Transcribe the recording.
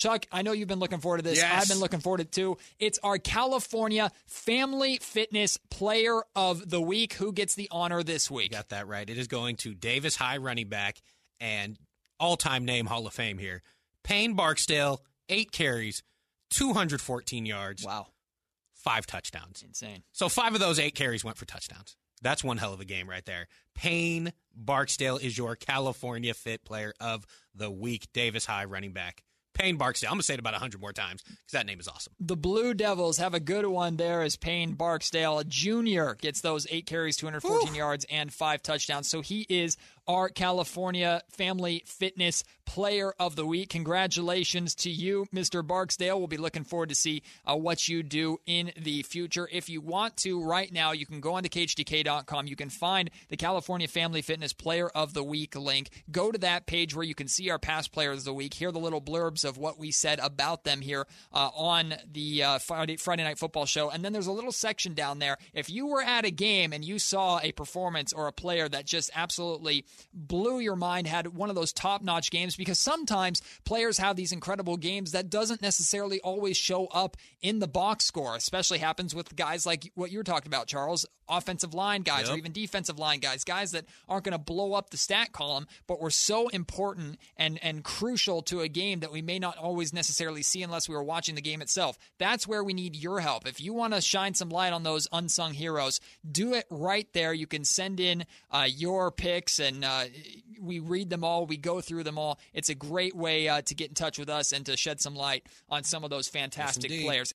Chuck, I know you've been looking forward to this. Yes. I've been looking forward to it too. It's our California Family Fitness Player of the Week. Who gets the honor this week? Got that right. It is going to Davis High running back and all time name Hall of Fame here. Payne Barksdale, eight carries, 214 yards, Wow, five touchdowns. insane. So five of those eight carries went for touchdowns. That's one hell of a game right there. Payne Barksdale is your California Fit Player of the Week, Davis High running back. Payne Barksdale. I'm going to say it about 100 more times because that name is awesome. The Blue Devils have a good one there as Payne Barksdale Jr. gets those eight carries, 214 yards, and five touchdowns. So he is our California Family Fitness Player of the Week. Congratulations to you, Mr. Barksdale. We'll be looking forward to see uh, what you do in the future. If you want to, right now, you can go on to KHTK.com. You can find the California Family Fitness Player of the Week link. Go to that page where you can see our past players of the week, hear the little blurbs of what we said about them here uh, on the uh, Friday, Friday Night Football show. And then there's a little section down there. If you were at a game and you saw a performance or a player that just absolutely blew your mind, had one of those top notch games, because sometimes players have these incredible games that doesn't necessarily always show up in the box score, especially happens with guys like what you're talking about, Charles, offensive line guys or even defensive line guys, guys that aren't going to blow up the stat column, but were so important and, and crucial to a game that we may not always necessarily see unless we were watching the game itself. That's where we need your help. If you want to shine some light on those unsung heroes, do it right there. You can send in uh, your picks and uh, we read them all, we go through them all. It's a great way uh, to get in touch with us and to shed some light on some of those fantastic indeed. players.